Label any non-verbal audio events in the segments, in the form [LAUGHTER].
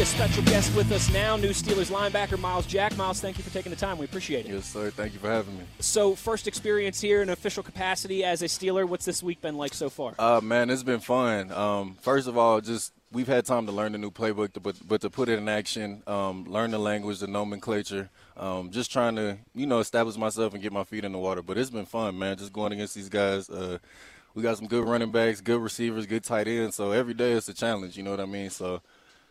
A special guest with us now, new Steelers linebacker Myles Jack. Myles, thank you for taking the time. We appreciate it. Yes, sir. Thank you for having me. So, first experience here in official capacity as a Steeler. What's this week been like so far? Uh, man, it's been fun. Um, first of all, just we've had time to learn the new playbook, but but to put it in action, um, learn the language, the nomenclature. Um, just trying to you know establish myself and get my feet in the water. But it's been fun, man. Just going against these guys. Uh, we got some good running backs, good receivers, good tight ends. So every day it's a challenge. You know what I mean? So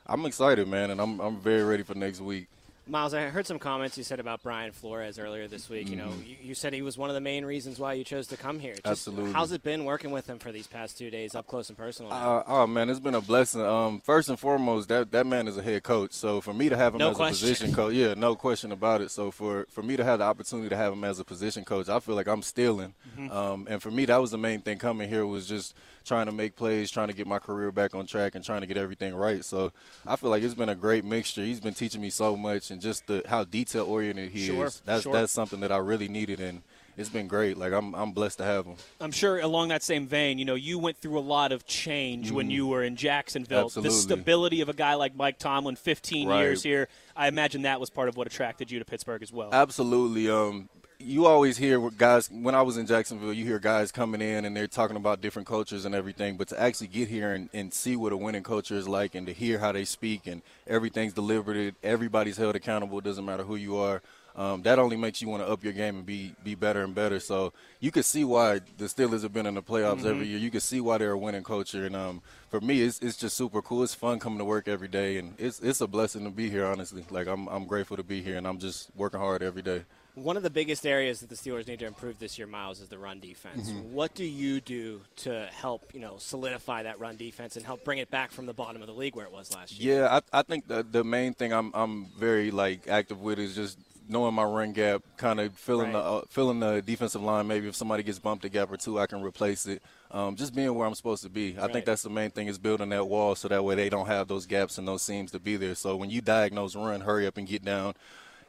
I'm excited, man, and I'm I'm very ready for next week. Myles, I heard some comments you said about Brian Flores earlier this week. Mm-hmm. You know, you, you, said he was one of the main reasons why you chose to come here. Just Absolutely. How's it been working with him for these past two days, up close and personal? Uh, oh man, it's been a blessing. Um, first and foremost, that that man is a head coach. So for me to have him no as question. a position coach, yeah, no question about it. So for for me to have the opportunity to have him as a position coach, I feel like I'm stealing. Mm-hmm. Um, and for me, that was the main thing coming here was just trying to make plays, trying to get my career back on track, and trying to get everything right. So I feel like it's been a great mixture. He's been teaching me so much, and just the how detail oriented he sure, is. That's sure. that's something that I really needed, and it's been great. Like I'm I'm blessed to have him. I'm sure along that same vein, you know, you went through a lot of change mm. when you were in Jacksonville. Absolutely. The stability of a guy like Mike Tomlin, 15 right. years here. I imagine that was part of what attracted you to Pittsburgh as well. Absolutely. Um, you always hear guys when I was in Jacksonville, you hear guys coming in and they're talking about different cultures and everything, but to actually get here and, and see what a winning culture is like and to hear how they speak and everything's delivered, everybody's held accountable, it doesn't matter who you are. Um, that only makes you want to up your game and be be better and better. So you can see why the Steelers have been in the playoffs mm-hmm. every year. You can see why they're a winning culture. And um, for me, it's it's just super cool. It's fun coming to work every day, and it's it's a blessing to be here. Honestly, like I'm I'm grateful to be here, and I'm just working hard every day. One of the biggest areas that the Steelers need to improve this year, Myles, is the run defense. Mm-hmm. What do you do to help, you know, solidify that run defense and help bring it back from the bottom of the league where it was last year? Yeah, I, I think the, the main thing I'm I'm very like active with is just knowing my run gap, kind of filling right. the uh, filling the defensive line. Maybe if somebody gets bumped a gap or two, I can replace it. Um, just being where I'm supposed to be. I right. think that's the main thing is building that wall so that way they don't have those gaps and those seams to be there. So when you diagnose run, hurry up and get down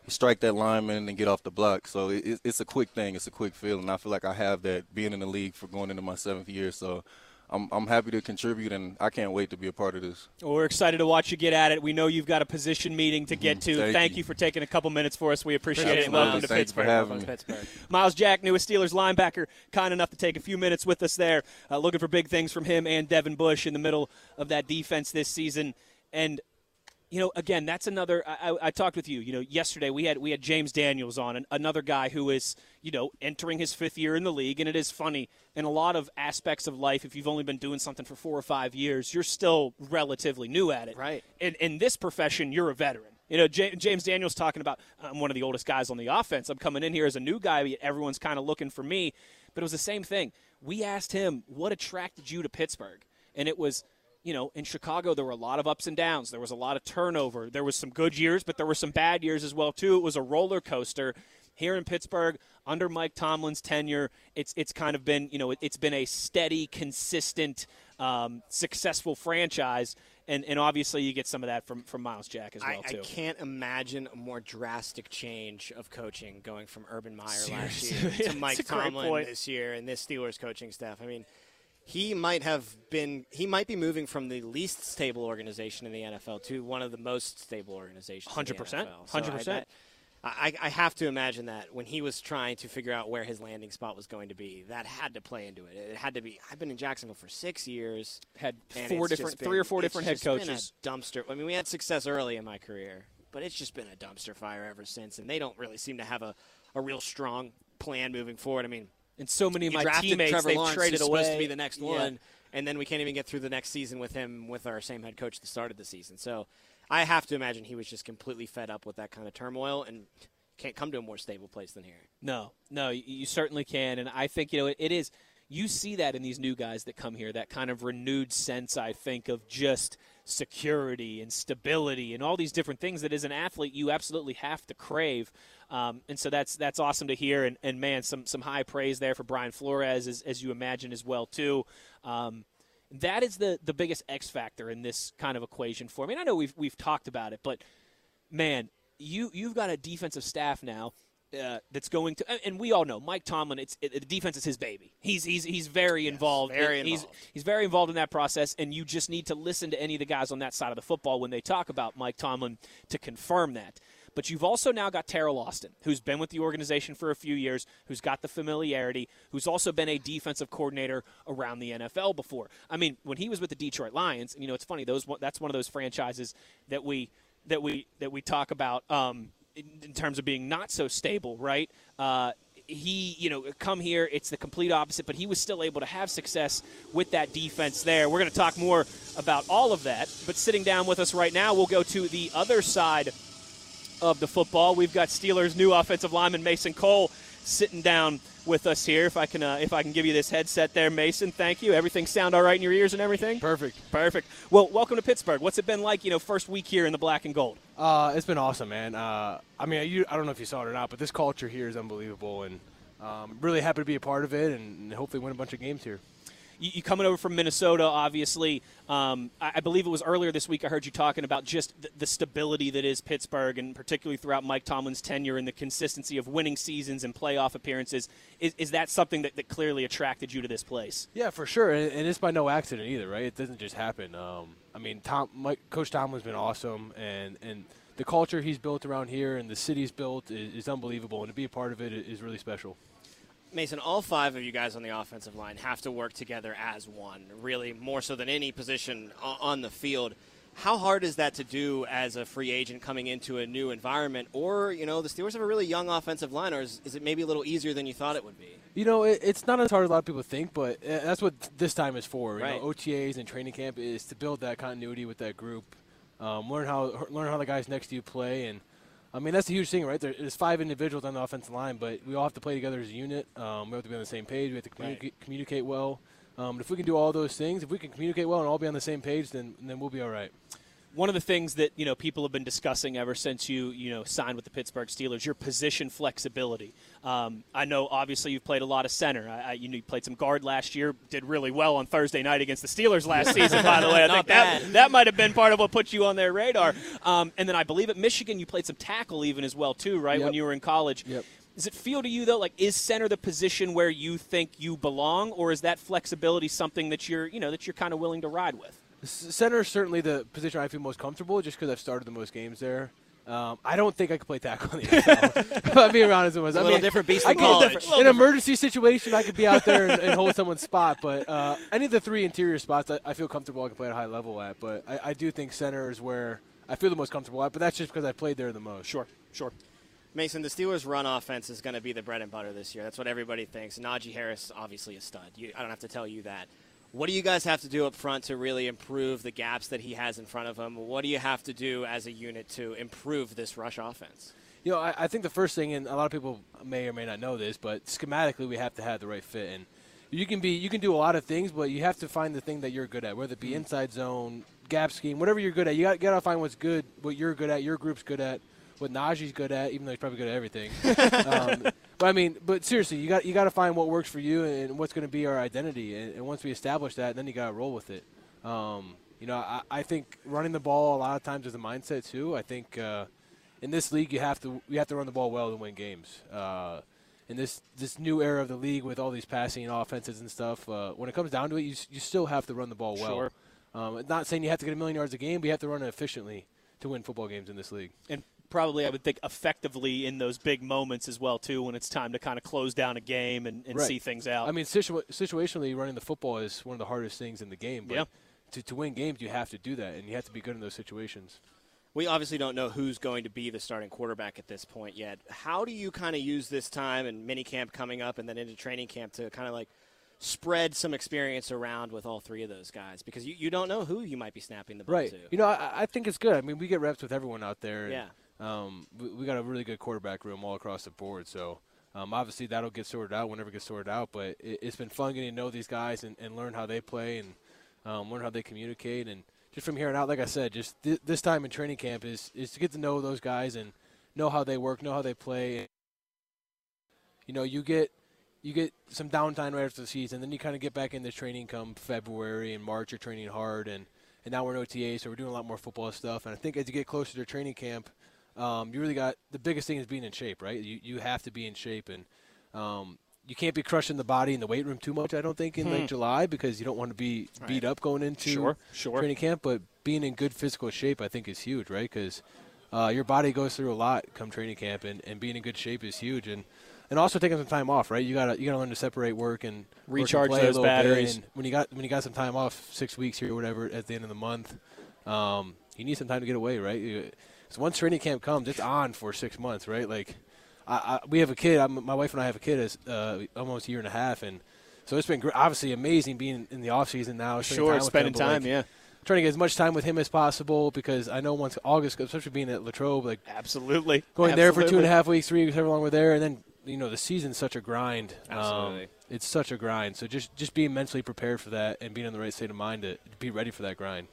strike that lineman and get off the block. So it, it's a quick thing. It's a quick feeling. I feel like I have that being in the league for going into my seventh year. So I'm, I'm happy to contribute, and I can't wait to be a part of this. Well, we're excited to watch you get at it. We know you've got a position meeting to get to. Thank, Thank you. you. for taking a couple minutes for us. We appreciate Appreciate it. it, Welcome Myles. to Thanks Pittsburgh. for having Welcome me. Pittsburgh. Myles Jack, newest Steelers linebacker, kind enough to take a few minutes with us there. Uh, looking for big things from him and Devin Bush in the middle of that defense this season. And you know, again, that's another. I, I, talked with you. You know, yesterday we had we had James Daniels on, another guy who is you know entering his fifth year in the league, and it is funny in a lot of aspects of life. If you've only been doing something for four or five years, you're still relatively new at it. Right. In in this profession, you're a veteran. You know, J- James Daniels talking about I'm one of the oldest guys on the offense. I'm coming in here as a new guy, everyone's kind of looking for me. But it was the same thing. We asked him what attracted you to Pittsburgh, and it was you know, in Chicago, there were a lot of ups and downs. There was a lot of turnover. There was some good years, but there were some bad years as well too. It was a roller coaster. Here in Pittsburgh, under Mike Tomlin's tenure, it's it's kind of been you know it, has been a steady, consistent, um, successful franchise, and and obviously you get some of that from from Myles Jack as well I, too. I can't imagine a more drastic change of coaching going from Urban Meyer last year to [LAUGHS] Mike That's a great Tomlin this year and this Steelers coaching staff. I mean, he might have been he might be moving from the least stable organization in the NFL to one of the most stable organizations. 100%. NFL. So I- 100%. I, I have to imagine that when he was trying to figure out where his landing spot was going to be, that had to play into it. It had to be. I've been in Jacksonville for six years. Had four different, just three or four different head been coaches. dumpster. I mean, we had success early in my career, but it's just been a dumpster fire ever since. And they don't really seem to have a, a real strong plan moving forward. I mean, And so many of my teammates Trevor they've Lawrence, traded away. supposed to be the next Yeah. one, and then we can't even get through the next season with him with our same head coach at the start of the season. So I have to imagine he was just completely fed up with that kind of turmoil and can't come to a more stable place than here. No, no, you, you certainly can, and I think you know it, it is. You see that in these new guys that come here, that kind of renewed sense, I think, of just security and stability and all these different things that as an athlete you absolutely have to crave. Um, and so that's that's awesome to hear. And, and man, some some high praise there for Brian Flores, as, as you imagine as well too. Um, that is the the biggest X factor in this kind of equation for me. And I know we've we've talked about it, but man, you you've got a defensive staff now uh, that's going to, and we all know Mike Tomlin. It's it, the defense is his baby. He's he's he's very yes, involved. Very in, involved. He's he's very involved in that process, and you just need to listen to any of the guys on that side of the football when they talk about Mike Tomlin to confirm that. But you've also now got Teryl Austin, who's been with the organization for a few years, who's got the familiarity, who's also been a defensive coordinator around the NFL before. I mean, when he was with the Detroit Lions, and you know, it's funny. Those that's one of those franchises that we that we that we talk about. Um, in terms of being not so stable, right? Uh, he, you know, come here, it's the complete opposite, but he was still able to have success with that defense there. We're going to talk more about all of that, but sitting down with us right now, we'll go to the other side of the football. We've got Steelers' new offensive lineman Mason Cole sitting down with us here. If I can, uh, if I can give you this headset there, Mason. Thank you. Everything sound all right in your ears and everything? Perfect. Perfect. Well, welcome to Pittsburgh. What's it been like? You know, first week here in the black and gold. Uh, it's been awesome, man. Uh, I mean, you, I don't know if you saw it or not, but this culture here is unbelievable, and um, really happy to be a part of it, and hopefully win a bunch of games here you, you coming over from Minnesota, obviously. Um, I, I, believe it was earlier this week I heard you talking about just the, the, stability that is Pittsburgh, and particularly throughout Mike Tomlin's tenure and the consistency of winning seasons and playoff appearances. Is, is that something that, that clearly attracted you to this place? Yeah, for sure, and, and it's by no accident either, right? It doesn't just happen. Um, I mean, Tom, Mike, Coach Tomlin's been awesome, and and the culture he's built around here and the city's built is, is unbelievable, and to be a part of it is really special. Mason, all five of you guys on the offensive line have to work together as one, really more so than any position on the field. How hard is that to do as a free agent coming into a new environment? Or, you know, the Steelers have a really young offensive line, or is, is it maybe a little easier than you thought it would be? You know, it, it's not as hard as a lot of people think, but uh, that's what this time is for. You right. know, OTAs and training camp is to build that continuity with that group, um, learn how learn how the guys next to you play, and I mean, that's a huge thing, right? There's five individuals on the offensive line, but we all have to play together as a unit. Um, we have to be on the same page. We have to communi- right. communicate well. Um, if we can do all those things, if we can communicate well and all be on the same page, then then we'll be all right one of the things that you know people have been discussing ever since you you know signed with the Pittsburgh Steelers, your position flexibility. Um, I know obviously you've played a lot of center. I, I, you, know, you played some guard last year, did really well on Thursday night against the Steelers last [LAUGHS] season. By the way, I think bad. that that might have been part of what put you on their radar. Um, and then I believe at Michigan you played some tackle even as well too, right? Yep. When you were in college. Yep. Does it feel to you though like is center the position where you think you belong, or is that flexibility something that you're you know that you're kind of willing to ride with? Center is certainly the position I feel most comfortable, just because I've started the most games there. Um, I don't think I could play tackle in the NFL. [LAUGHS] I'm being honest with. A little mean, different beast in college. In an emergency situation, I could be out there and, and hold someone's spot. But uh, any of the three interior spots, I, I, feel comfortable. I can play at a high level at. But I, I, do think center is where I feel the most comfortable at. But that's just because I played there the most. Sure, sure. Mason, the Steelers' run offense is going to be the bread and butter this year. That's what everybody thinks. Najee Harris, obviously a stud. You, I don't have to tell you that. What do you guys have to do up front to really improve the gaps that he has in front of him? What do you have to do as a unit to improve this rush offense? You know, I, I think the first thing, and a lot of people may or may not know this, but schematically we have to have the right fit. And you can be, you can do a lot of things, but you have to find the thing that you're good at, whether it be mm-hmm. inside zone, gap scheme, whatever you're good at. You got, to find what's good, what you're good at, your group's good at, what Najee's good at, even though he's probably good at everything. [LAUGHS] um, but I mean, but seriously, you got you got to find what works for you and what's going to be our identity. And, and, once we establish that, then you got to roll with it. Um, you know, I, I, think running the ball a lot of times is a mindset too. I think uh, in this league, you have to you have to run the ball well to win games. Uh, in this this new era of the league with all these passing offenses and stuff, uh, when it comes down to it, you you still have to run the ball well. Sure. Um, not saying you have to get a million yards a game, but you have to run it efficiently to win football games in this league. And probably I would think effectively in those big moments as well too when it's time to kind of close down a game and, and right. see things out. I mean, situa- situationally running the football is one of the hardest things in the game. But yeah. to, to win games, you have to do that, and you have to be good in those situations. We obviously don't know who's going to be the starting quarterback at this point yet. How do you kind of use this time and mini camp coming up and then into training camp to kind of like spread some experience around with all three of those guys because you, you don't know who you might be snapping the ball right. to. You know, I, I think it's good. I mean, we get reps with everyone out there. yeah. Um, we, we, got a really good quarterback room all across the board. So um, obviously that'll get sorted out whenever it gets sorted out. But it, has been fun getting to know these guys and, and learn how they play and um, learn how they communicate. And just from here out, like I said, just th- this time in training camp is is to get to know those guys and know how they work, know how they play. You know, you get you get some downtime right after the season, then you kind of get back into training come February and March. You're training hard, and and now we're in OTA, so we're doing a lot more football stuff. And I think as you get closer to training camp um, you really got the biggest thing is being in shape, right? You you have to be in shape, and um, you can't be crushing the body in the weight room too much. I don't think in like July because you don't want to be beat up going into Sure, sure. training camp. But being in good physical shape, I think, is huge, right? Because uh, your body goes through a lot come training camp, and, and being in good shape is huge. And and also taking some time off, right? You gotta you gotta learn to separate work and work and Recharge those batteries. And when you got when you got some time off, six weeks here or whatever at the end of the month, um, you need some time to get away, right? You, so once training camp comes, it's on for six months, right? Like, I, I, we have a kid. I'm, my wife and I have a kid as uh, almost a year and a half, and so it's been gr- obviously amazing being in the off season now. Sure, time spending him, time, like, yeah. Trying to get as much time with him as possible because I know once August, especially being at Latrobe, like Absolutely. going there for two and Absolutely. a half weeks, three weeks, however long we're there, and then you know the season's such a grind. Um, Absolutely. it's such a grind. So just just being mentally prepared for that and being in the right state of mind to be ready for that grind.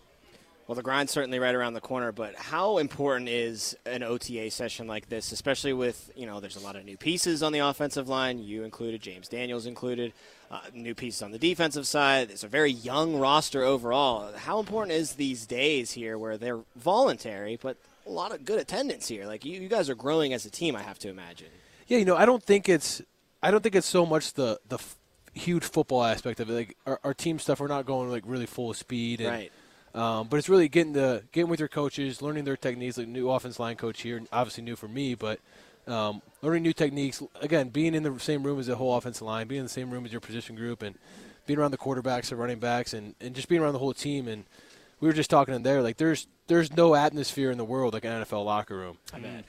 Well, the grind's certainly right around the corner, but how important is an OTA session like this, especially with, you know, there's a lot of new pieces on the offensive line, you included, James Daniels included, uh, new pieces on the defensive side. It's a very young roster overall. How important is these days here where they're voluntary, but a lot of good attendance here? Like, you, you guys are growing as a team, I have to imagine. Yeah, you know, I don't think it's I don't think it's so much the the f- huge football aspect of it. Like our, our team stuff, we're not going like really full speed, and, Right. Um, but it's really getting the getting with your coaches, learning their techniques. Like new offense line coach here, obviously new for me, but um, learning new techniques. Again, being in the same room as the whole offensive line, being in the same room as your position group, and being around the quarterbacks and running backs, and, and just being around the whole team. And we were just talking in there, like there's there's no atmosphere in the world like an NFL locker room.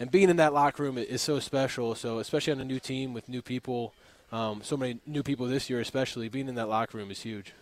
And being in that locker room is so special. So especially on a new team with new people, um, so many new people this year, especially being in that locker room is huge.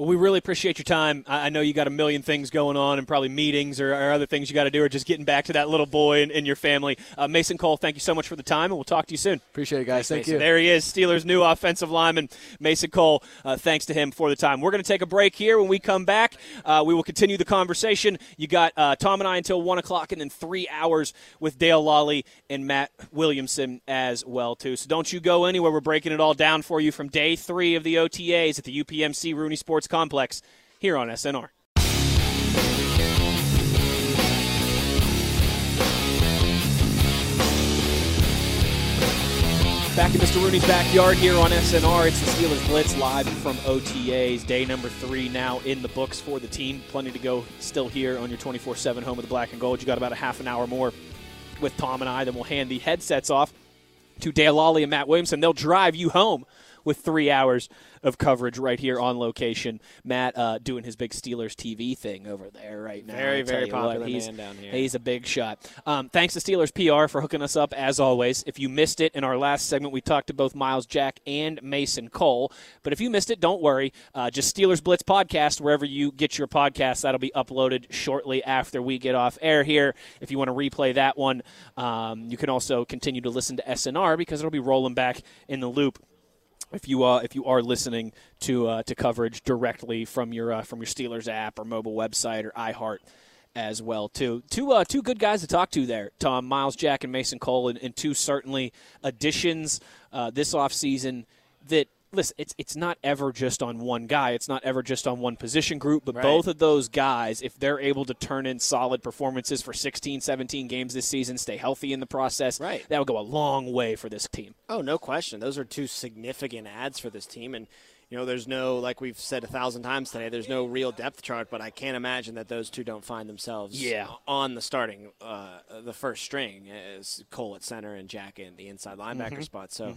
Well, we really appreciate your time. I I know you got a million things going on and probably meetings or, or other things you got to do or just getting back to that little boy and, and your family. Uh, Mason Cole, thank you so much for the time, and we'll talk to you soon. Appreciate it, guys. Thanks, Thank Mason. you. There he is, Steelers' new offensive lineman, Mason Cole. Uh, thanks to him for the time. We're going to take a break here. When we come back, uh, we will continue the conversation. You got uh, Tom and I until 1 o'clock, and then three hours with Dale Lolley and Matt Williamson as well, too. So don't you go anywhere. We're breaking it all down for you from day three of the OTAs at the UPMC Rooney Sports Complex here on SNR. Back in Mr. Rooney's backyard here on SNR. It's the Steelers Blitz live from OTAs. Day number three now in the books for the team. Plenty to go still here on your 24 7 home of the black and gold. You got about a half an hour more with Tom and I. Then we'll hand the headsets off to Dale Lolley and Matt Williamson. They'll drive you home with three hours of coverage right here on location. Matt uh, doing his big Steelers TV thing over there right now. Very, very you what, popular he's, man down here. He's a big shot. Um, thanks to Steelers PR for hooking us up as always. If you missed it in our last segment, we talked to both Myles Jack and Mason Cole. But if you missed it, don't worry. Uh, just Steelers Blitz podcast wherever you get your podcasts. That'll be uploaded shortly after we get off air here. If you want to replay that one, um, you can also continue to listen to SNR because it'll be rolling back in the loop if you uh, if you are listening to uh, to coverage directly from your uh, from your Steelers app or mobile website or iHeart as well too. Two uh, two good guys to talk to there, Tom Myles Jack and Mason Cole, and, and two certainly additions uh, this offseason that. Listen, it's it's not ever just on one guy. It's not ever just on one position group, but Right. both of those guys, if they're able to turn in solid performances for 16, 17 games this season, stay healthy in the process, Right. that would go a long way for this team. Oh, no question. Those are two significant ads for this team. And, you know, there's no, like we've said a thousand times today, there's no real depth chart, but I can't imagine that those two don't find themselves Yeah. on the starting, uh, the first string as Cole at center and Jack in the inside linebacker Mm-hmm. spot. So.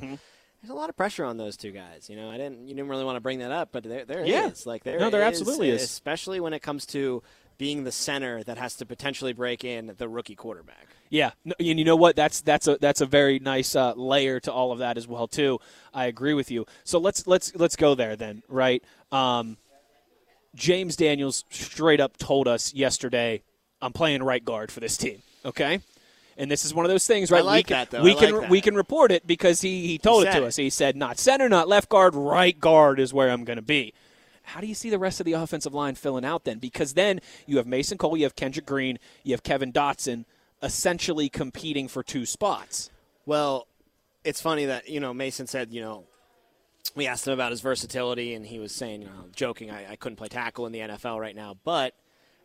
There's a lot of pressure on those two guys. You know, I didn't, you didn't really want to bring that up, but there, there Yeah. is. Like there, No, there is, absolutely is. especially when it comes to being the center that has to potentially break in the rookie quarterback. Yeah, and you know what? That's that's a that's a very nice uh, layer to all of that as well too. I agree with you. So let's let's let's go there then, right? Um, James Daniels straight up told us yesterday, "I'm playing right guard for this team." Okay, and this is one of those things, right? like we can, that, though. We can like we can report it because he he told it to it. us. He said, "Not center, not left guard, right guard is where I'm going to be." How do you see the rest of the offensive line filling out then? Because then you have Mason Cole, you have Kendrick Green, you have Kevin Dotson, essentially competing for two spots. Well, it's funny that you know Mason said you know we asked him about his versatility, and he was saying, you know, joking, I, I couldn't play tackle in the NFL right now, but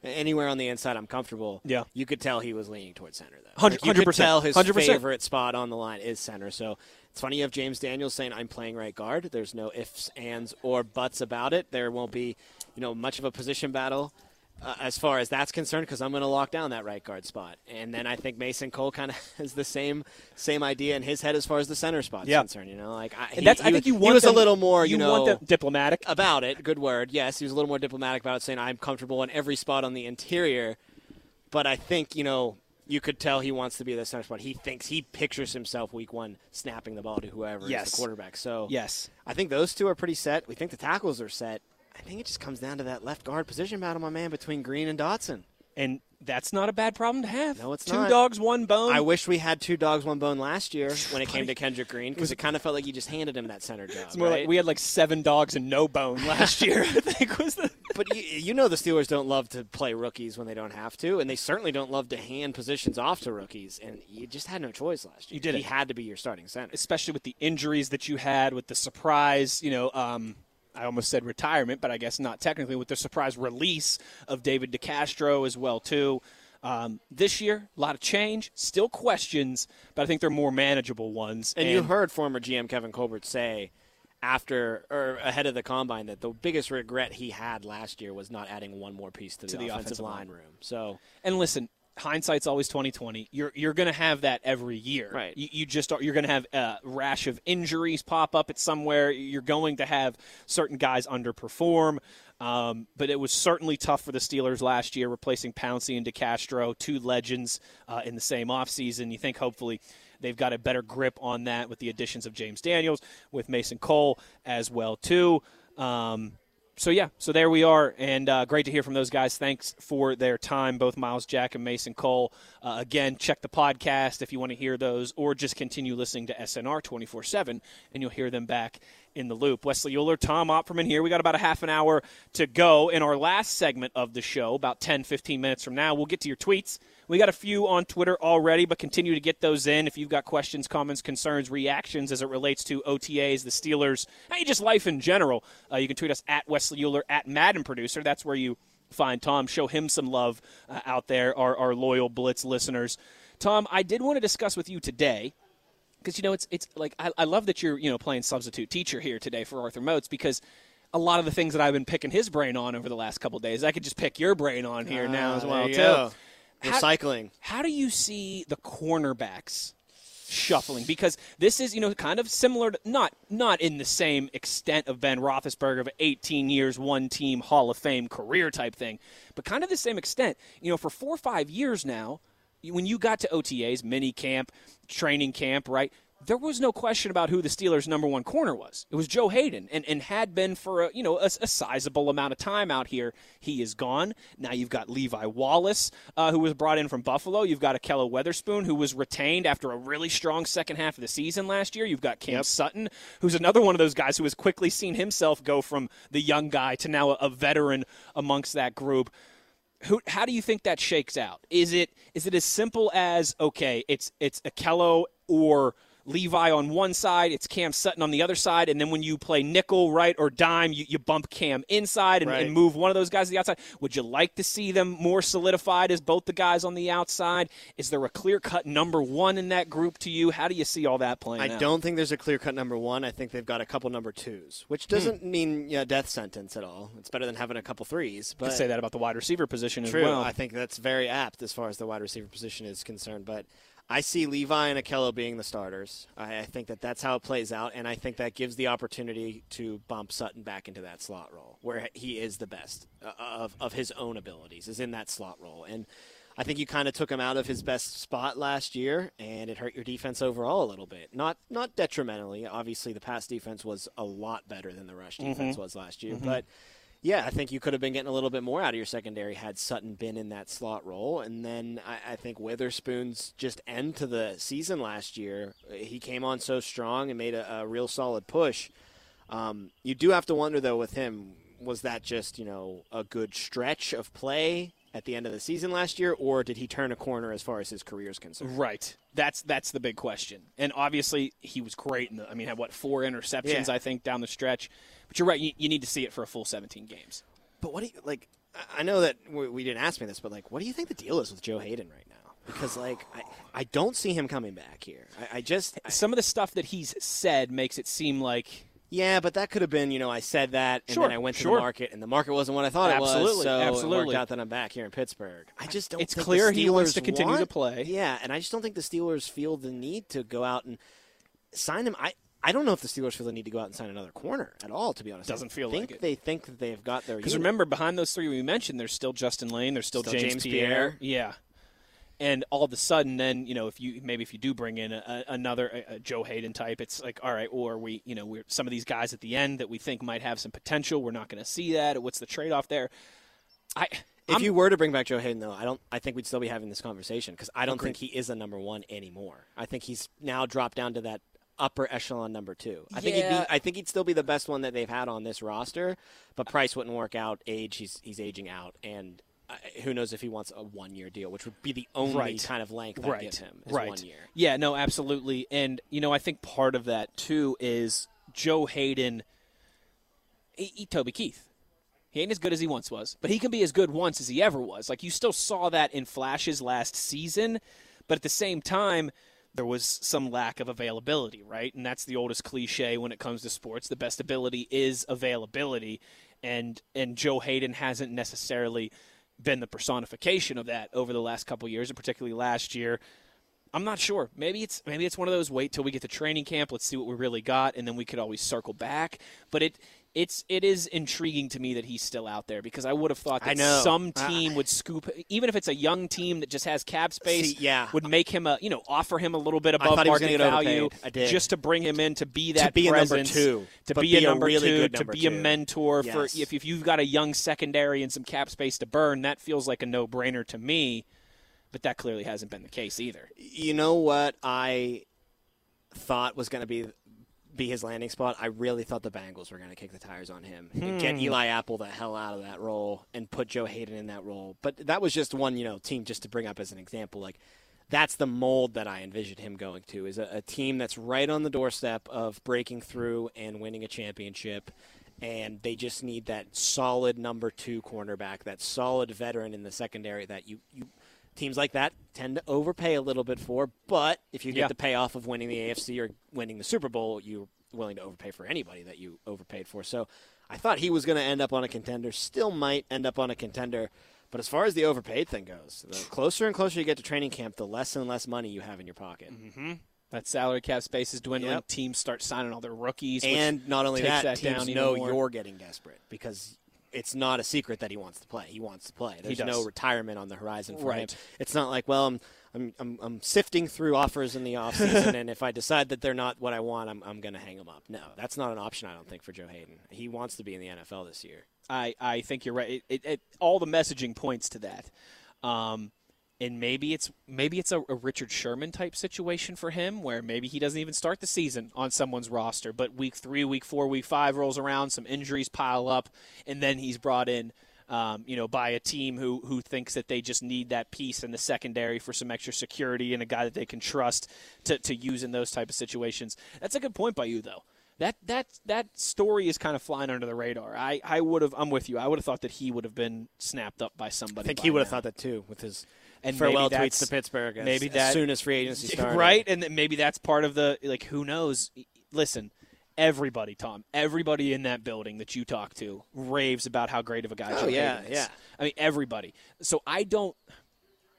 anywhere on the inside, I'm comfortable. Yeah. you could tell he was leaning towards center though. Hundred- Like, you could 100%. tell his 100%. favorite spot on the line is center. So it's funny you have James Daniels saying I'm playing right guard. There's no ifs, ands, or buts about it. There won't be, you know, much of a position battle. Uh, as far as that's concerned, because I'm going to lock down that right guard spot, and then I think Mason Cole kind of [LAUGHS] has the same same idea in his head as far as the center spot's Yeah. concerned. You know, like I, And that's he, I think he you was- want he was them- a little more, you, know, want diplomatic. about it. Good word. Yes, he was a little more diplomatic about it, saying I'm comfortable in every spot on the interior. But I think you know you could tell he wants to be the center spot. He thinks he pictures himself week one snapping the ball to whoever Yes. is the quarterback. So Yes. I think those two are pretty set. We think the tackles are set. I think it just comes down to that left guard position battle, my man, between Green and Dotson. And that's not a bad problem to have. No, it's Two not. dogs, one bone. I wish we had two dogs, one bone last year [LAUGHS] when it came to Kendrick Green because it kind of felt like you just handed him that center job. it's more right? like we had like seven dogs and no bone last [LAUGHS] year. I think was the. [LAUGHS] But you, you know the Steelers don't love to play rookies when they don't have to, and they certainly don't love to hand positions off to rookies. And you just had no choice last year. You did He had to be your starting center. especially with the injuries that you had, with the surprise, you know, um, I almost said retirement, but I guess not technically, with the surprise release of David DeCastro as well too. Um, this year, a lot of change, still questions, but I think they're more manageable ones. And, you heard former GM Kevin Colbert say after or ahead of the combine that the biggest regret he had last year was not adding one more piece to the, To the offensive, offensive line line. room. So And listen, hindsight's always twenty twenty. You're you're going to have that every year. Right. You, you just are, you're going to have a rash of injuries pop up at somewhere. You're going to have certain guys underperform. Um, but it was certainly tough for the Steelers last year, replacing Pouncey and DeCastro, two legends uh, in the same offseason. You think hopefully they've got a better grip on that with the additions of James Daniels, with Mason Cole as well too. Um, so yeah, so there we are, and uh, great to hear from those guys. Thanks for their time, both Myles Jack and Mason Cole. Uh, again, check the podcast if you want to hear those, or just continue listening to SNR twenty four seven, and you'll hear them back in the loop. Wesley Euler, Tom Opperman here. We got about a half an hour to go in our last segment of the show. About 10, 15 minutes from now, we'll get to your tweets. We got a few on Twitter already, but continue to get those in if you've got questions, comments, concerns, reactions as it relates to OTAs, the Steelers, hey, just life in general. Uh, you can tweet us at Wesley Euler, at Madden Producer. That's where you find Tom. Show him some love uh, out there, our, our loyal Blitz listeners. Tom, I did want to discuss with you today because you know it's it's like I, I love that you're you know playing substitute teacher here today for Arthur Moats because a lot of the things that I've been picking his brain on over the last couple days, I could just pick your brain on here now Ah, as well too. go. How- Recycling. How do you see the cornerbacks shuffling? Because this is, you know, kind of similar to not not in the same extent of Ben Roethlisberger of 18 years, one team Hall of Fame career type thing, but kind of the same extent. You know, for four or five years now, when you got to OTAs, mini camp, training camp, right? There was no question about who the Steelers' number one corner was. It was Joe Haden, and, and had been for a, you know a, a sizable amount of time out here. He is gone. Now you've got Levi Wallace, uh, who was brought in from Buffalo. You've got Ahkello Witherspoon, who was retained after a really strong second half of the season last year. You've got Cam Yep. Sutton, who's another one of those guys who has quickly seen himself go from the young guy to now a, a veteran amongst that group who how do you think that shakes out? Is it is it as simple as okay, it's it's Ahkello or Levi on one side, it's Cam Sutton on the other side, and then when you play nickel, right, or dime, you, you bump Cam inside and, Right. and move one of those guys to the outside. Would you like to see them more solidified as both the guys on the outside? Is there a clear cut number one in that group to you? How do you see all that playing I out? don't think there's a clear cut number one. I think they've got a couple number twos, which Hmm. doesn't mean yeah, death sentence at all. It's better than having a couple threes. You But could say that about the wide receiver position True. as well. I think that's very apt as far as the wide receiver position is concerned. But I see Levi and Ahkello being the starters. I, I think that that's how it plays out, and I think that gives the opportunity to bump Sutton back into that slot role where he is the best uh, of, of his own abilities, is in that slot role. And I think you kind of took him out of his best spot last year, and it hurt your defense overall a little bit. Not not detrimentally. Obviously, the pass defense was a lot better than the rush defense was last year, but. Yeah, I think you could have been getting a little bit more out of your secondary had Sutton been in that slot role. And then I, I think Witherspoon's just end to the season last year, he came on so strong and made a, a real solid push. Um, you do have to wonder, though, with him, was that just, you know, a good stretch of play at the end of the season last year, or did he turn a corner as far as his career is concerned? Right. That's that's the big question. And obviously, he was great. In the, I mean, had what four interceptions Yeah. I think down the stretch. But you're right. You, you need to see it for a full 17 games. But what do you like? I know that we we didn't ask me this, but like, what do you think the deal is with Joe Haden right now? Because like, I, I don't see him coming back here. I, I just I- Some of the stuff that he's said makes it seem like yeah, but that could have been you know I said that and Sure, then I went to sure. the market and the market wasn't what I thought it was. Absolutely, So it absolutely. worked out that I'm back here in Pittsburgh. I just don't. It's think clear the he wants to continue to play. Yeah, and I just don't think the Steelers feel the need to go out and sign him. I. I don't know if the Steelers feel the need to go out and sign another corner at all. To be honest, Doesn't feel think like it. They think that they've got their. Because remember, behind those three we mentioned, there's still Justin Layne, there's still, Still James, James Pierre. Pierre. Yeah. And all of a sudden, then you know, if you maybe if you do bring in a, a, another a, a Joe Haden type, it's like all right, or we you know we're some of these guys at the end that we think might have some potential, we're not going to see that. What's the trade off there? I If I'm- you were to bring back Joe Haden, though, I don't. I think we'd still be having this conversation because I don't Agreed. think he is a number one anymore. I think he's now dropped down to that upper echelon number two. I think he'd Yeah. be. I think he'd still be the best one that they've had on this roster, but price wouldn't work out. Age, he's he's aging out, and uh, who knows if he wants a one year deal, which would be the only Right. kind of length I'd right, give him right. one year. Yeah, no, absolutely. And you know, I think part of that too is Joe Haden. He, he Toby Keith. He ain't as good as he once was, but he can be as good once as he ever was. Like you still saw that in flashes last season, but at the same time, there was some lack of availability, right? And that's the oldest cliche when it comes to sports. The best ability is availability, and and Joe Haden hasn't necessarily been the personification of that over the last couple years, and particularly last year. I'm not sure. Maybe it's maybe it's one of those wait till we get to training camp, let's see what we really got, and then we could always circle back. But it it's it is intriguing to me that he's still out there because I would have thought that some team would scoop, even if it's a young team that just has cap space. See, yeah. would make him a you know offer him a little bit above thought he was market value overpaid. I did. just to bring him in to be that to be a number two, to be, be a a number really two, good to number be a two. mentor for if if you've got a young secondary and some cap space to burn, that feels like a no brainer to me. But that clearly hasn't been the case either. You know what I thought was going to be be his landing spot? I really thought the Bengals were going to kick the tires on him and get hmm. Eli Apple the hell out of that role and put Joe Haden in that role. But that was just one, you know, team just to bring up as an example. Like that's the mold that I envisioned him going to is a, a team that's right on the doorstep of breaking through and winning a championship. And they just need that solid number two cornerback, that solid veteran in the secondary that you, you teams like that tend to overpay a little bit for. But if you get Yeah. the payoff of winning the AFC or winning the Super Bowl, you're willing to overpay for anybody that you overpaid for. So I thought he was going to end up on a contender. Still might end up on a contender. But as far as the overpaid thing goes, the closer and closer you get to training camp, the less and less money you have in your pocket. Mm-hmm. That salary cap space is dwindling. Yep. Teams start signing all their rookies, which And not only takes that, that down teams know more. you're getting desperate because it's not a secret that he wants to play. He wants to play. There's no retirement on the horizon for Right. him. It's not like, well, I'm, I'm, I'm, I'm sifting through offers in the [LAUGHS] offseason, and if I decide that they're not what I want, I'm, I'm going to hang them up. No, that's not an option, I don't think, for Joe Haden. He wants to be in the NFL this year. I, I think you're right. It, it, it, all the messaging points to that. Um, and maybe it's maybe it's a, a Richard Sherman type situation for him, where maybe he doesn't even start the season on someone's roster, but week three, week four, week five rolls around, some injuries pile up, and then he's brought in. Um, you know, by a team who who thinks that they just need that piece in the secondary for some extra security and a guy that they can trust to, to use in those type of situations. That's a good point by you, though. That that that story is kind of flying under the radar. I, I would have I'm with you. I would have thought that he would have been snapped up by somebody. I think he would have thought that too with his And farewell tweets to Pittsburgh as, maybe as that- soon as free agency [LAUGHS] started. right, and maybe that's part of the like. Who knows? Listen, everybody, Tom, everybody in that building that you talk to raves about how great of a guy. Oh, Joe yeah, Haden is. yeah. I mean, everybody. So I don't.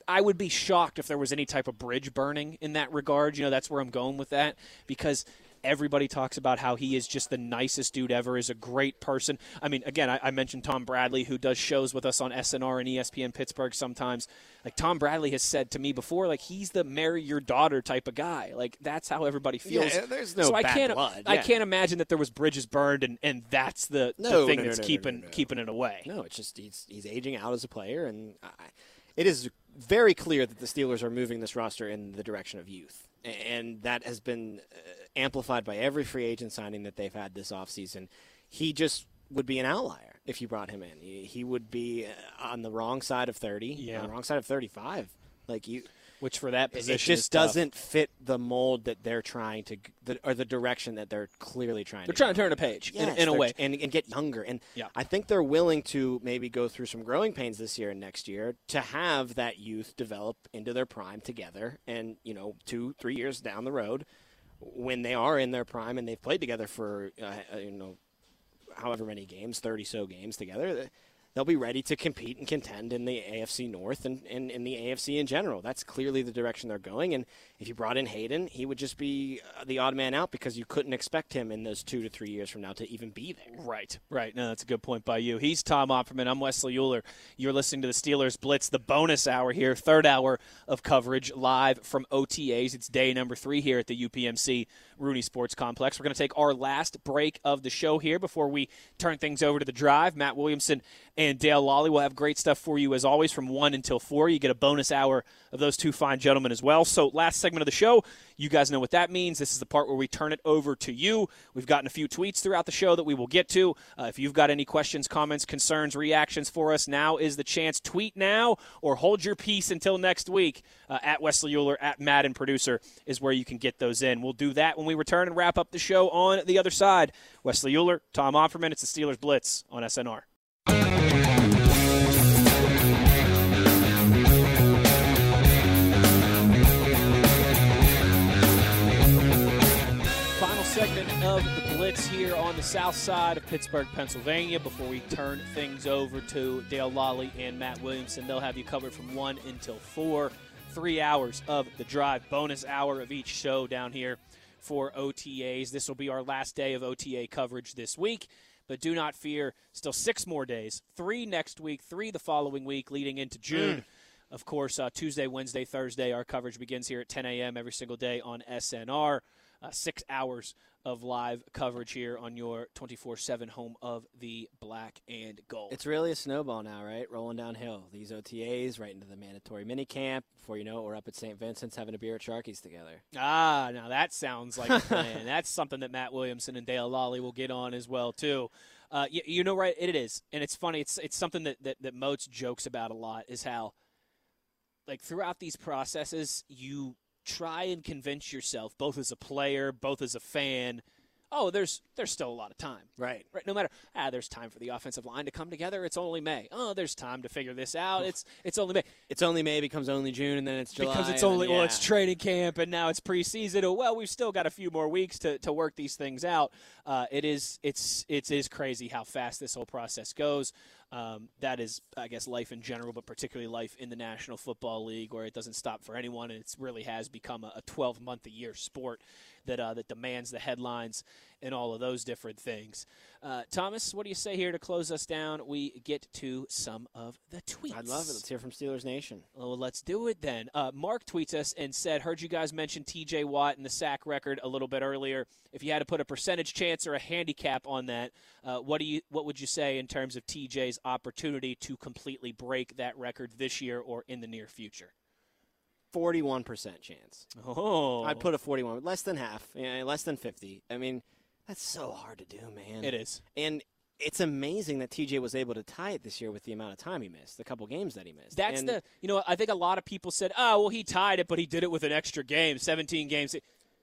I would be shocked if there was any type of bridge burning in that regard. You know, that's where I'm going with that because everybody talks about how he is just the nicest dude ever, is a great person. I mean, again, I, I mentioned Tom Bradley, who does shows with us on SNR and ESPN Pittsburgh sometimes. Like, Tom Bradley has said to me before, like, he's the marry your daughter type of guy. Like, that's how everybody feels. Yeah, there's no so I bad can't, blood, I yeah. can't imagine that there was bridges burned and, and that's the, No, the thing no, no, that's keeping, keeping it away. No, it's just he's he's aging out as a player, and I, it is very clear that the Steelers are moving this roster in the direction of youth, and that has been uh, amplified by every free agent signing that they've had this offseason. He just would be an outlier if you brought him in. He, he would be uh, on the wrong side of thirty, Yeah. on the wrong side of thirty-five. Like you, which for that position it just doesn't fit the mold that they're trying to, the, or the direction that they're clearly trying. They're to trying go. to turn a page in- Yes, in, a way. and, and get younger. And Yeah. I think they're willing to maybe go through some growing pains this year and next year to have that youth develop into their prime together. And you know, two, three years down the road, when they are in their prime and they've played together for uh, you know, however many games, thirty so games together. They'll be ready to compete and contend in the AFC North and, in the AFC in general. That's clearly the direction they're going. And if you brought in Haden, he would just be uh, the odd man out because you couldn't expect him in those two to three years from now to even be there. Right, right. No, that's a good point by you. He's Tom Opperman. I'm Wesley Euler. You're listening to the Steelers Blitz, the bonus hour here, third hour of coverage live from OTAs. It's day number three here at the UPMC Rooney Sports Complex. We're going to take our last break of the show here before we turn things over to the drive. Matt Williamson and Dale Lolley will have great stuff for you as always from 1 until 4. You get a bonus hour of those two fine gentlemen as well. So, last segment of the show, you guys know what that means. This is the part where we turn it over to you. We've gotten a few tweets throughout the show that we will get to. Uh, if you've got any questions, comments, concerns, reactions for us, now is the chance. Tweet now or hold your peace until next week. Uh, at Wesley Euler, at Madden Producer is where you can get those in. We'll do that when we return and wrap up the show on the other side. Wesley Euler, Tom Opperman. It's the Steelers Blitz on SNR. Here on the south side of Pittsburgh, Pennsylvania. Before we turn things over to Dale Lolley and Matt Williamson, they'll have you covered from 1 until 4. Three hours of the drive, bonus hour of each show down here for OTAs. This will be our last day of OTA coverage this week. But do not fear, still six more days. Three next week, three the following week, leading into June. Of course, uh, Tuesday, Wednesday, Thursday, our coverage begins here at 10 a.m. every single day on SNR. Uh, six hours of live coverage here on your 24 7 home of the black and gold. It's really a snowball now, right? Rolling downhill. These OTAs right into the mandatory mini camp. Before you know it, we're up at St. Vincent's having a beer at Sharky's together. Ah, now that sounds like a plan. [LAUGHS] That's something that Matt Williamson and Dale Lolley will get on as well too. Uh, you, you know, right? It is, and it's funny. It's it's something that that, that Moats jokes about a lot. Is how, like throughout these processes, you try and convince yourself, both as a player, both as a fan. Oh, there's there's still a lot of time. Right. Right. No matter ah, there's time for the offensive line to come together. It's only May. Oh, there's time to figure this out. It's it's only May It's only May becomes only June, and then it's July. because it's and then- only well, it's training camp and now it's preseason. Oh, well, we've still got a few more weeks to, to work these things out. Uh, it is it's it is crazy how fast this whole process goes. Um, that is, I guess, life in general, but particularly life in the National Football League, where it doesn't stop for anyone, and it really has become a 12 month a year sport that uh, that demands the headlines and all of those different things. Uh, Thomas, what do you say here to close us down? We get to some of the tweets. I'd love it. Let's hear from Steelers Nation. Well, let's do it then. Uh, Mark tweets us and said, "Heard you guys mention T.J. Watt and the sack record a little bit earlier. If you had to put a percentage chance or a handicap on that, uh, what do you what would you say in terms of T.J.'s opportunity to completely break that record this year or in the near future?" Forty-one percent chance. Oh, I'd put a forty-one, less than half, yeah, less than fifty. I mean, that's so hard to do, man. it is. and it's amazing that TJ was able to tie it this year with the amount of time he missed, the couple games that he missed. That's And the you know I think a lot of people said, "Oh, well, he tied it, but he did it with an extra game, 17 games."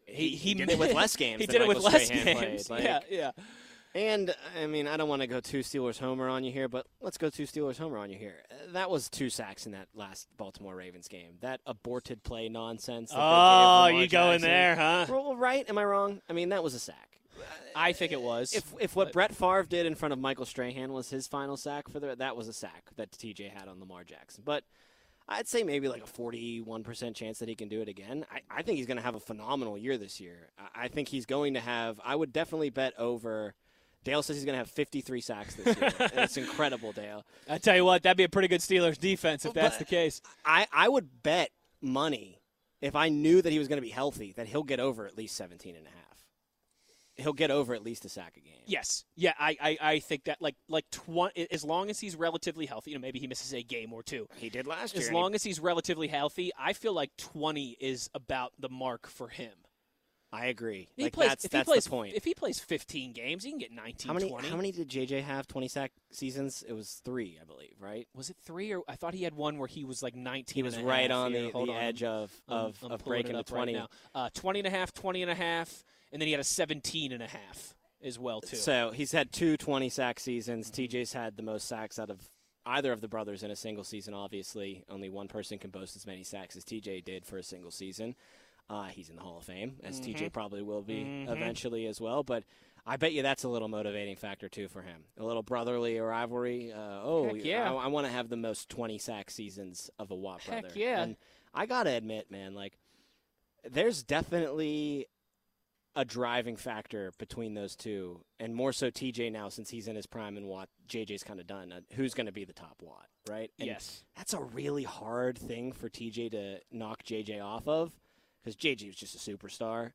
he, he did it with less games. He did it with [LAUGHS] Michael less Strahan games. [LAUGHS] Like, yeah, yeah. And I mean, I don't want to go two Steelers homer on you here, but let's go two Steelers homer on you here. That was two sacks in that last Baltimore Ravens game. That aborted play nonsense. That Oh, they gave oh, Lamar you going Jackson. there, huh? Well, right? Am I wrong? I mean, that was a sack. I think it was. If if what Brett Favre did in front of Michael Strahan was his final sack for the that was a sack that TJ had on Lamar Jackson. But I'd say maybe like a forty-one percent chance that he can do it again. I, I think he's going to have a phenomenal year this year. I, I think he's going to have. I would definitely bet over. Dale says he's going to have 53 sacks this year. [LAUGHS] it's incredible, Dale. I tell you what, that'd be a pretty good Steelers defense if that's But- the case. I, I would bet money if I knew that he was going to be healthy that he'll get over at least 17 and a half. He'll get over at least a sack a game. Yes, yeah, I, I, I think that like like twenty, as long as he's relatively healthy, you know, maybe he misses a game or two. He did last year. As and he- long as he's relatively healthy, I feel like twenty is about the mark for him. I agree. He like plays, that's if that's he plays, the point. If he plays 15 games, he can get 19, how many 20. how many did JJ have? 20 sack seasons? It was 3, I believe, right? Was it three or I thought he had one where he was like 19. He was right on the, the on. edge of of, of breaking the 20. right now. Uh, 20 and a half, 20 and a half, and then he had a 17 and a half as well too. So he's had two 20 sack seasons. TJ's had the most sacks out of either of the brothers in a single season. Obviously, only one person can boast as many sacks as TJ did for a single season. Uh, he's in the Hall of Fame, as Mm-hmm. TJ probably will be eventually as well. But I bet you that's a little motivating factor too for him. A little brotherly rivalry. Uh, oh, Heck yeah. I, want to have the most 20 sack seasons of a Watt Heck brother. yeah. And I gotta admit, man, like there's definitely a driving factor between those two, and more so TJ now since he's in his prime and Watt. JJ's kind of done. Uh, who's going to be the top Watt, right? And yes. that's a really hard thing for TJ to knock JJ off of, because JJ was just a superstar.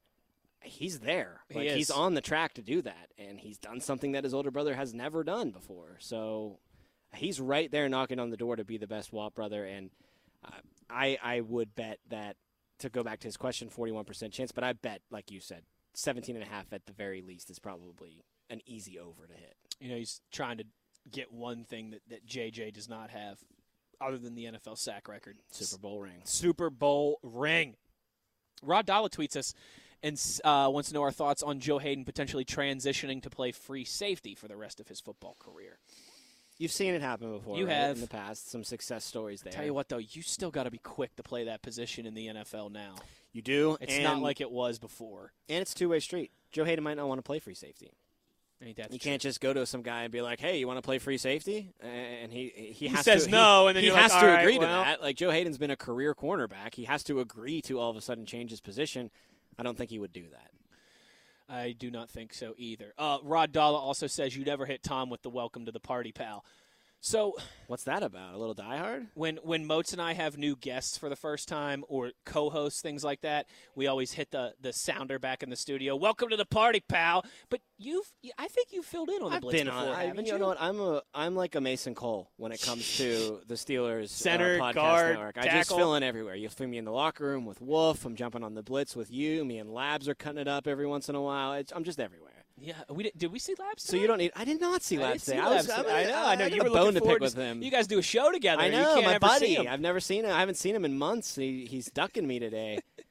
He's there. He Like he's on the track to do that, and he's done something that his older brother has never done before. So he's right there knocking on the door to be the best Watt brother, and uh, I I would bet that to go back to his question, forty one percent chance, but I bet, like you said, 17 and a half at the very least is probably an easy over to hit. You know, he's trying to get one thing that, that JJ does not have other than the NFL sack record. Super Bowl ring. Super Bowl ring. Rod Dalla tweets us and uh, wants to know our thoughts on Joe Haden potentially transitioning to play free safety for the rest of his football career. You've seen it happen before. You right, have. in the past. Some success stories there. Tell you what, though, you still got to be quick to play that position in the NFL now. you do. It's and, not like it was before. and it's two way street. Joe Haden might not want to play free safety. You true? can't just go to some guy and be like, "Hey, you want to play free safety?" And he he, has says to, no, he, and then he has like, to "All right, agree to well." that. Like Joe Haden's been a career cornerback. He has to agree to all of a sudden change his position. I don't think he would do that. I do not think so either. Uh, Rod Dalla also says you never hit Tom with the welcome to the party, pal. So What's that about? A little diehard? when when Moats and I have new guests for the first time or co-hosts things like that, we always hit the the sounder back in the studio. Welcome to the party, pal. But you've I think you filled in on the I've Blitz been before, on. I, haven't you you? know what? I'm a I'm like a Mason Cole when it comes to [LAUGHS] the Steelers Center, uh, podcast guard, network. I just fill in everywhere. You fill me in the locker room with Wolf. I'm jumping on the blitz with you. Me and Labs are cutting it up every once in a while. It's, I'm just everywhere. Yeah, we did, did we see Labs? So you don't need. I did not see I Labs didn't see. I, was, I'm. I know. I know. You a were bone to pick with him. You guys do a show together. I You know my buddy. I've never seen him. I haven't seen him in months. He, he's ducking me today. [LAUGHS]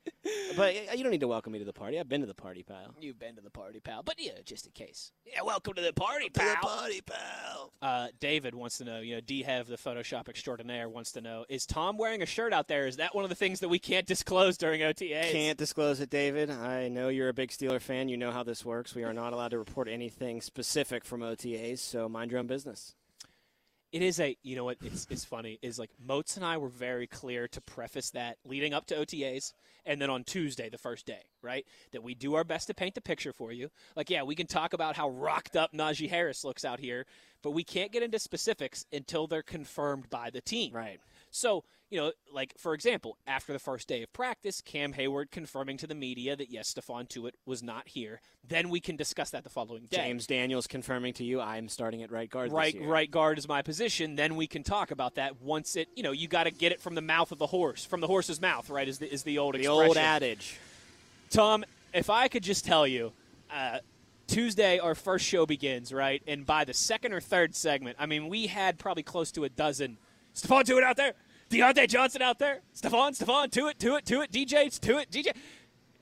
but uh, you don't need to welcome me to the party. I've been to the party, pal. You've been to the party, pal. But yeah, just in case. Yeah, welcome to the party, pal. party, pal. Uh, David wants to know, you know, D have the Photoshop extraordinaire wants to know, is Tom wearing a shirt out there? Is that one of the things that we can't disclose during OTAs? Can't disclose it, David. I know you're a big Steeler fan. You know how this works. We are not allowed to report anything specific from OTAs, so mind your own business. It is a, you know what, it's, it's funny, is like Moats and I were very clear to preface that leading up to OTAs and then on Tuesday, the first day, right? That we do our best to paint the picture for you. Like, yeah, we can talk about how rocked up Najee Harris looks out here, but we can't get into specifics until they're confirmed by the team. Right. So, you know, like for example, after the first day of practice, Cam Heyward confirming to the media that yes, Stephon Tuitt was not here. Then we can discuss that the following day. James Daniels confirming to you I'm starting at right guard. right, this year. right guard is my position. Then we can talk about that once it, you know, you got to get it from the mouth of the horse, from the horse's mouth, right? Is the is the old The expression. old adage. Tom, if I could just tell you, uh, Tuesday our first show begins, right? And by the second or third segment, I mean we had probably close to a dozen. Stephon Tuitt out there, Diontae Johnson out there, Stephon, Stephon, to it, to it, Tuitt, it. DJ, to it, DJ,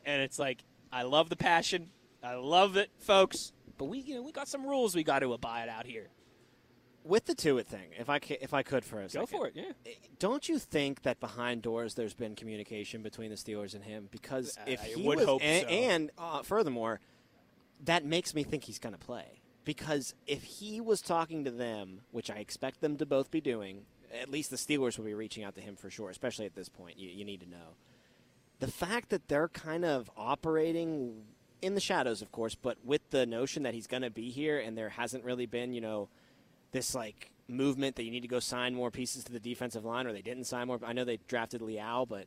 and it's like I love the passion, I love it, folks. But we, you know, we got some rules we got to abide out here. With the Tuitt thing, if I if I could for a Go second. for it, yeah. Don't you think that behind doors there's been communication between the Steelers and him? Because if I he would was, hope and, so. and uh, furthermore, that makes me think he's going to play. Because if he was talking to them, which I expect them to both be doing, at least the Steelers will be reaching out to him for sure. Especially at this point, you, you need to know the fact that they're kind of operating in the shadows, of course, but with the notion that he's going to be here, and there hasn't really been, you know, this like movement that you need to go sign more pieces to the defensive line, or they didn't sign more. I know they drafted Leal, but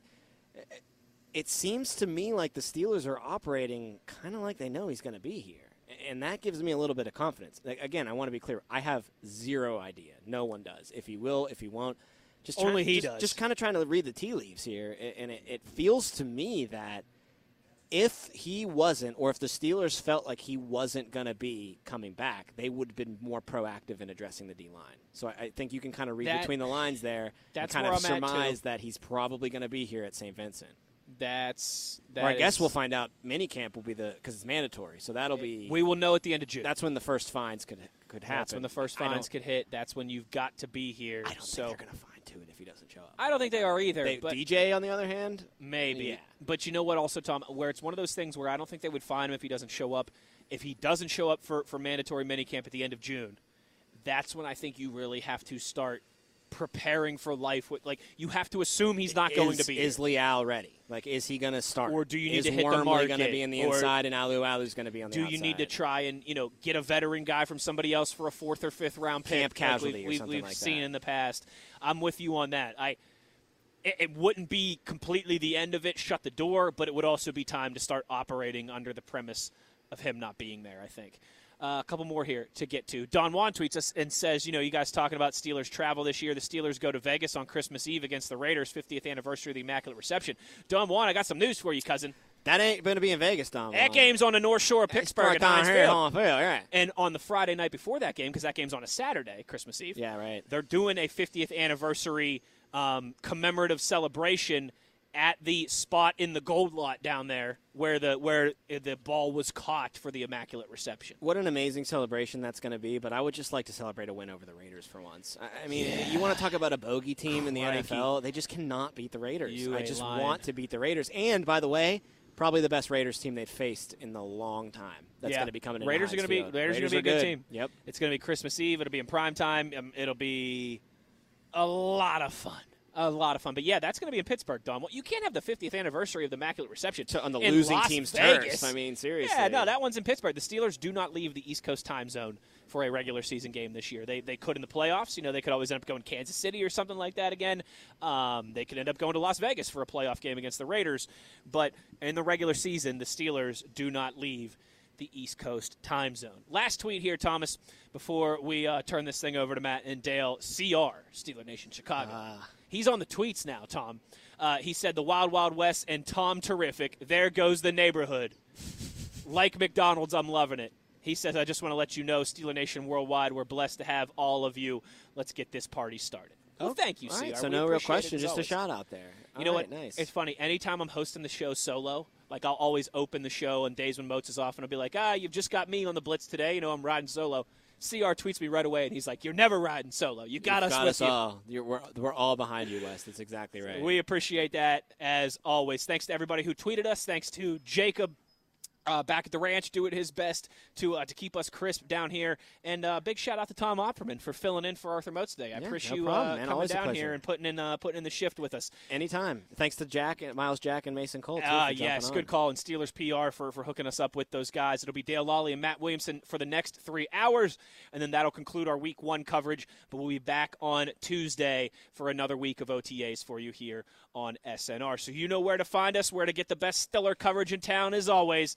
it seems to me like the Steelers are operating kind of like they know he's going to be here, and that gives me a little bit of confidence. Like, again, I want to be clear: I have zero idea. No one does. If he will, if he won't. Just Only he just, does. Just kind of trying to read the tea leaves here, and it, it feels to me that if he wasn't, or if the Steelers felt like he wasn't going to be coming back, they would have been more proactive in addressing the D line. So I, I think you can kind of read That- between the lines there that's and kind where of I'm surmise that he's probably going to be here at St. Vincent. That's that or I guess we'll find out. Minicamp will be the because it's mandatory, so that'll be. We will know at the end of June. that's when the first fines could could happen. That's when the first fines could hit. That's when you've got to be here. I don't so think they're going to fine tune if he doesn't show up. I don't think they are either. They- but DJ, on the other hand, Maybe. Yeah. But you know what, also, Tom, where it's one of those things where I don't think they would fine him if he doesn't show up. If he doesn't show up for, for mandatory minicamp at the end of June, that's when I think you really have to start preparing for life. With, like, you have to assume he's not going to be Is here. Leal ready? Like, is he going to start? Or do you need is to hit the Wormley going to be in the inside and Alualu's going to be on the outside? Do outside? you need to try and you know get a veteran guy from somebody else for a fourth or fifth round pick? Camp like casualty we've, or something we've like seen that. in the past. I'm with you on that. I it, it wouldn't be completely the end of it, shut the door, but it would also be time to start operating under the premise of him not being there. I think. Uh, a couple more here to get to. Don Juan tweets us and says, you know, you guys talking about Steelers travel this year. The Steelers go to Vegas on Christmas Eve against the Raiders, 50th anniversary of the Immaculate Reception. Don Juan, I got some news for you, cousin. That ain't going to be in Vegas, Dom. That game's on the North Shore of Pittsburgh at Heinz here, Field. Home Field, right? And on the Friday night before that game, because that game's on a Saturday, Christmas Eve, Yeah, right. they're doing a 50th anniversary um, commemorative celebration at the spot in the gold lot down there where the where the ball was caught for the immaculate reception. What an amazing celebration that's going to be, but I would just like to celebrate a win over the Raiders for once. I I mean, you want to talk about a bogey team in the Crikey. NFL? They just cannot beat the Raiders. You I just lying. want to beat the Raiders. And by the way, probably the best Raiders team they've faced in a long time. That's Yeah. going to be coming. Raiders are going to be Raiders, are going to be a good, team. Yep. It's going to be Christmas Eve. It'll be in prime time. Um, it'll be a lot of fun. A lot of fun. But yeah, that's going to be in Pittsburgh, Don. Well, you can't have the 50th anniversary of the Immaculate Reception To- on the in losing Las team's Vegas. turf. I mean, seriously. Yeah, no, that one's in Pittsburgh. The Steelers do not leave the East Coast time zone for a regular season game this year. They, they could in the playoffs. You know, they could always end up going Kansas City or something like that again. Um, they could end up going to Las Vegas for a playoff game against the Raiders. But in the regular season, the Steelers do not leave the East Coast time zone. Last tweet here, Thomas, before we uh, turn this thing over to Matt and Dale. CR, Steeler Nation Chicago. He's on the tweets now, Tom. Uh, he said, The Wild Wild West and Tom Terrific. There goes the neighborhood. Like McDonald's, I'm loving it. He says, I just want to let you know, Steeler Nation Worldwide, we're blessed to have all of you. Let's get this party started. Well, thank you, All right, CR. so We no real question, just a always. shout out there. You know All what? Nice. It's funny. Anytime I'm hosting the show solo, like I'll always open the show on days when Moats is off, and I'll be like, "Ah, you've just got me on the blitz today. You know, I'm riding solo." CR tweets me right away, and he's like, "You're never riding solo. You got You've us got with us you." all. You're, we're, we're all behind you, Wes. That's exactly right. We appreciate that as always. Thanks to everybody who tweeted us. Thanks to Jacob. Uh, back at the ranch, doing his best to uh, to keep us crisp down here, and uh, big shout out to Tom Opperman for filling in for Arthur Moats today. I Yeah, appreciate no you problem, uh, coming Always down here and putting in uh, putting in the shift with us. Anytime. Thanks to Jack, Myles Jack, and Mason Cole. Too, Ah, yes, jumping good on. call. And Steelers PR for, for hooking us up with those guys. It'll be Dale Lolley and Matt Williamson for the next three hours, and then that'll conclude our week one coverage. But we'll be back on Tuesday for another week of OTAs for you here on SNR. So you know where to find us, where to get the best stellar coverage in town, as always.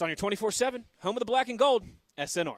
It's on your 24 7, home of the black and gold, SNR.